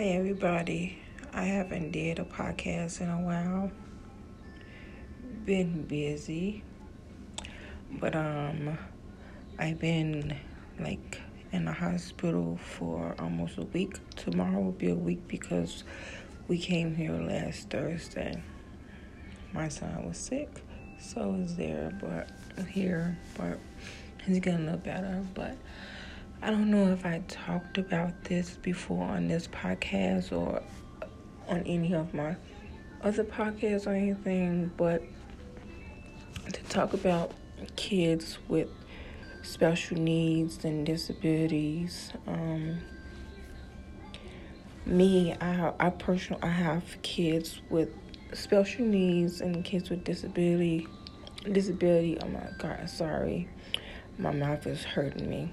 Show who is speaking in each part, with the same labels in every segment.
Speaker 1: Hi everybody. I haven't did a podcast in a while. Been busy. But um I've been like in the hospital for almost a week. Tomorrow will be a week because we came here last Thursday. My son was sick, so is there, but here, but he's getting a little better. But I don't know if I talked about this before on this podcast or on any of my other podcasts or anything, but to talk about kids with special needs and disabilities. Um, me, I, I personally, I have kids with special needs and kids with disability. Disability. Oh my God, sorry, my mouth is hurting me.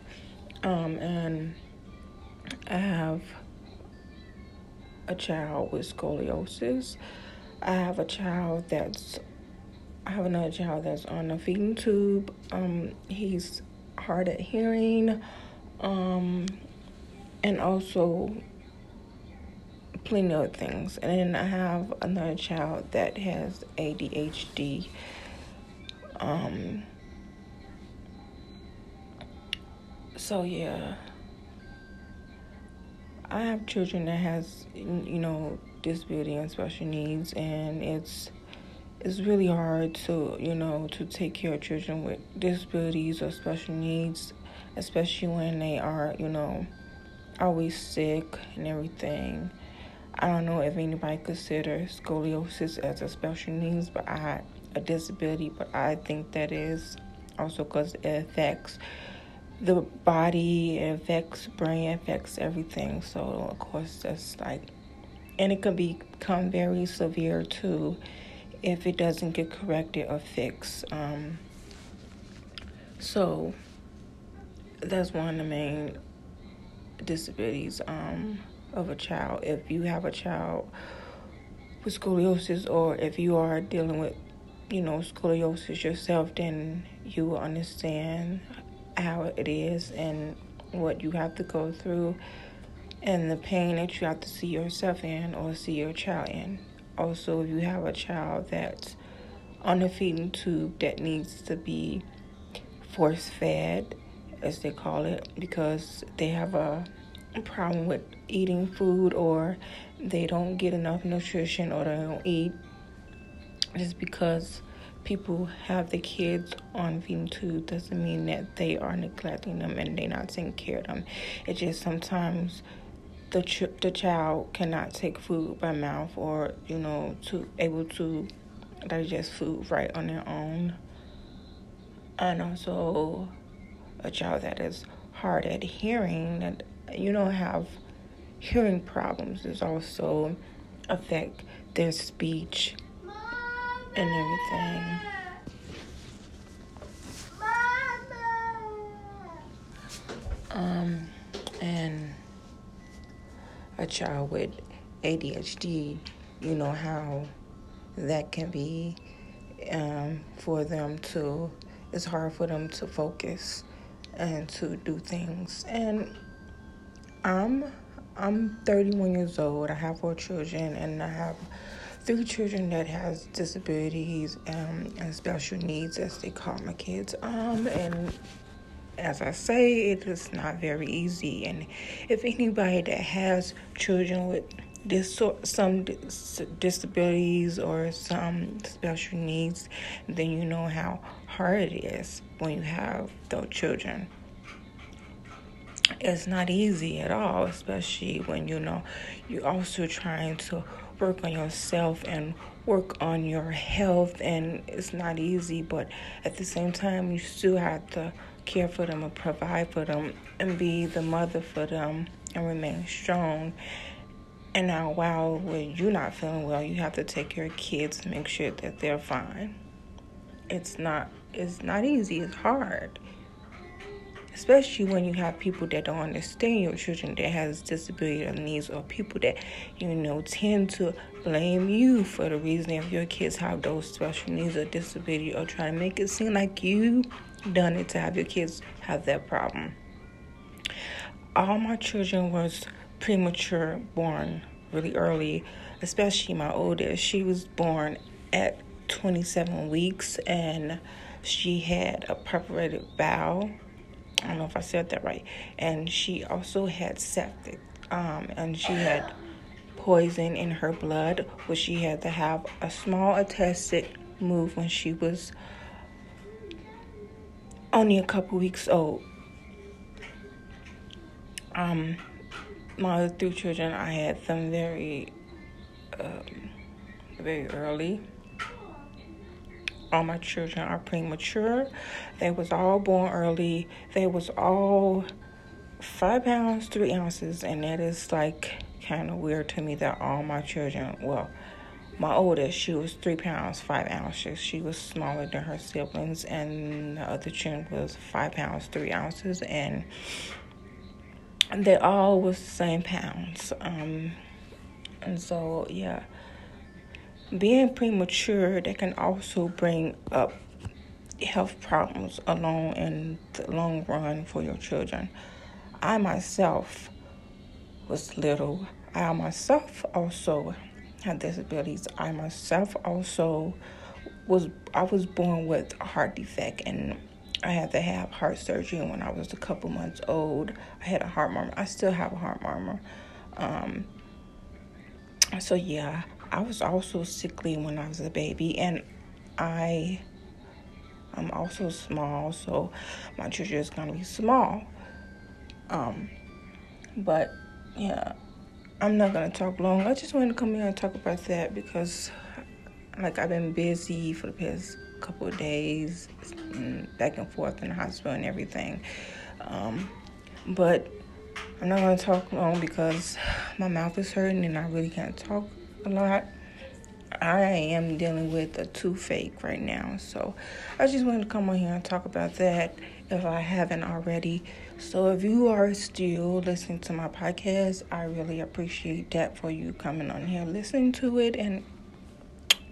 Speaker 1: Um, and I have a child with scoliosis. I have a child that's I have another child that's on a feeding tube. Um, he's hard at hearing, um, and also plenty of things. And then I have another child that has ADHD. Um, so yeah, I have children that has you know disability and special needs, and it's it's really hard to you know to take care of children with disabilities or special needs, especially when they are you know always sick and everything. I don't know if anybody considers scoliosis as a special needs, but I a disability, but I think that is also because it affects the body, it affects brain, affects everything. So of course that's like, and it can become very severe too if it doesn't get corrected or fixed. Um, so that's one of the main disabilities um, of a child. If you have a child with scoliosis, or if you are dealing with, you know, scoliosis yourself, then you will understand how it is and what you have to go through and the pain that you have to see yourself in or see your child in. Also, if you have a child that's on a feeding tube that needs to be force fed, as they call it, because they have a problem with eating food or they don't get enough nutrition or they don't eat, just because people have the kids on feeding tube doesn't mean that they are neglecting them and they're not taking care of them. It's just sometimes the ch- the child cannot take food by mouth or you know to able to digest food right on their own. And also a child that is hard at hearing that you know have hearing problems is also affect their speech and everything. Um, and a child with ADHD, you know how that can be um, for them to, it's hard for them to focus and to do things. And I'm, I'm 31 years old. I have four children, and I have three children that has disabilities um, and special needs, as they call my kids. Um, and as I say, it is not very easy. And if anybody that has children with this some disabilities or some special needs, then you know how hard it is when you have those children. It's not easy at all, especially when you know you're also trying to work on yourself and work on your health and it's not easy but at the same time you still have to care for them and provide for them and be the mother for them and remain strong. And now while when you're not feeling well you have to take care of kids and make sure that they're fine. It's not it's not easy it's hard especially when you have people that don't understand your children that has disability or needs or people that you know tend to blame you for the reason if your kids have those special needs or disability or try to make it seem like you done it to have your kids have that problem all my children was premature born really early, especially my oldest. She was born at 27 weeks and she had a perforated bowel. I don't know if I said that right. And she also had septic. Um, and she had poison in her blood, which she had to have a small attested move when she was only a couple weeks old. Um, my other three children, I had them very, um, very early. All my children are premature. They was all born early. They was all five pounds three ounces, and that is like kind of weird to me that all my children, well, my oldest, she was three pounds five ounces. She was smaller than her siblings, and the other children was five pounds three ounces, and they all was the same pounds. Um, and so yeah, being premature that can also bring up health problems along in the long run for your children. I myself was little. I myself also had disabilities. I myself also was I was born with a heart defect and I had to have heart surgery when I was a couple months old. I had a heart murmur. I still have a heart murmur. Um, so yeah, I was also sickly when I was a baby, and I I'm also small, so my children is gonna be small. Um, but yeah, I'm not gonna talk long. I just wanted to come here and talk about that because, like, I've been busy for the past couple of days, back and forth in the hospital and everything. Um, but I'm not gonna talk long because my mouth is hurting and I really can't talk lot. I am dealing with a toothache right now, so I just wanted to come on here and talk about that if I haven't already. So, if you are still listening to my podcast, I really appreciate that for you coming on here, listening to it, and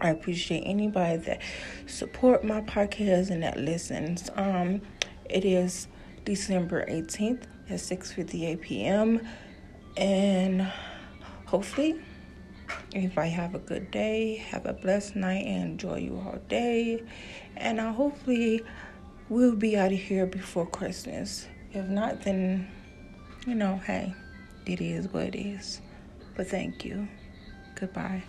Speaker 1: I appreciate anybody that support my podcast and that listens. Um, it is December 18th at 6:58 p.m. and hopefully Everybody have a good day, have a blessed night, and enjoy you all day. And I hopefully we'll be out of here before Christmas. If not, then you know, hey, it is what it is. But thank you. Goodbye.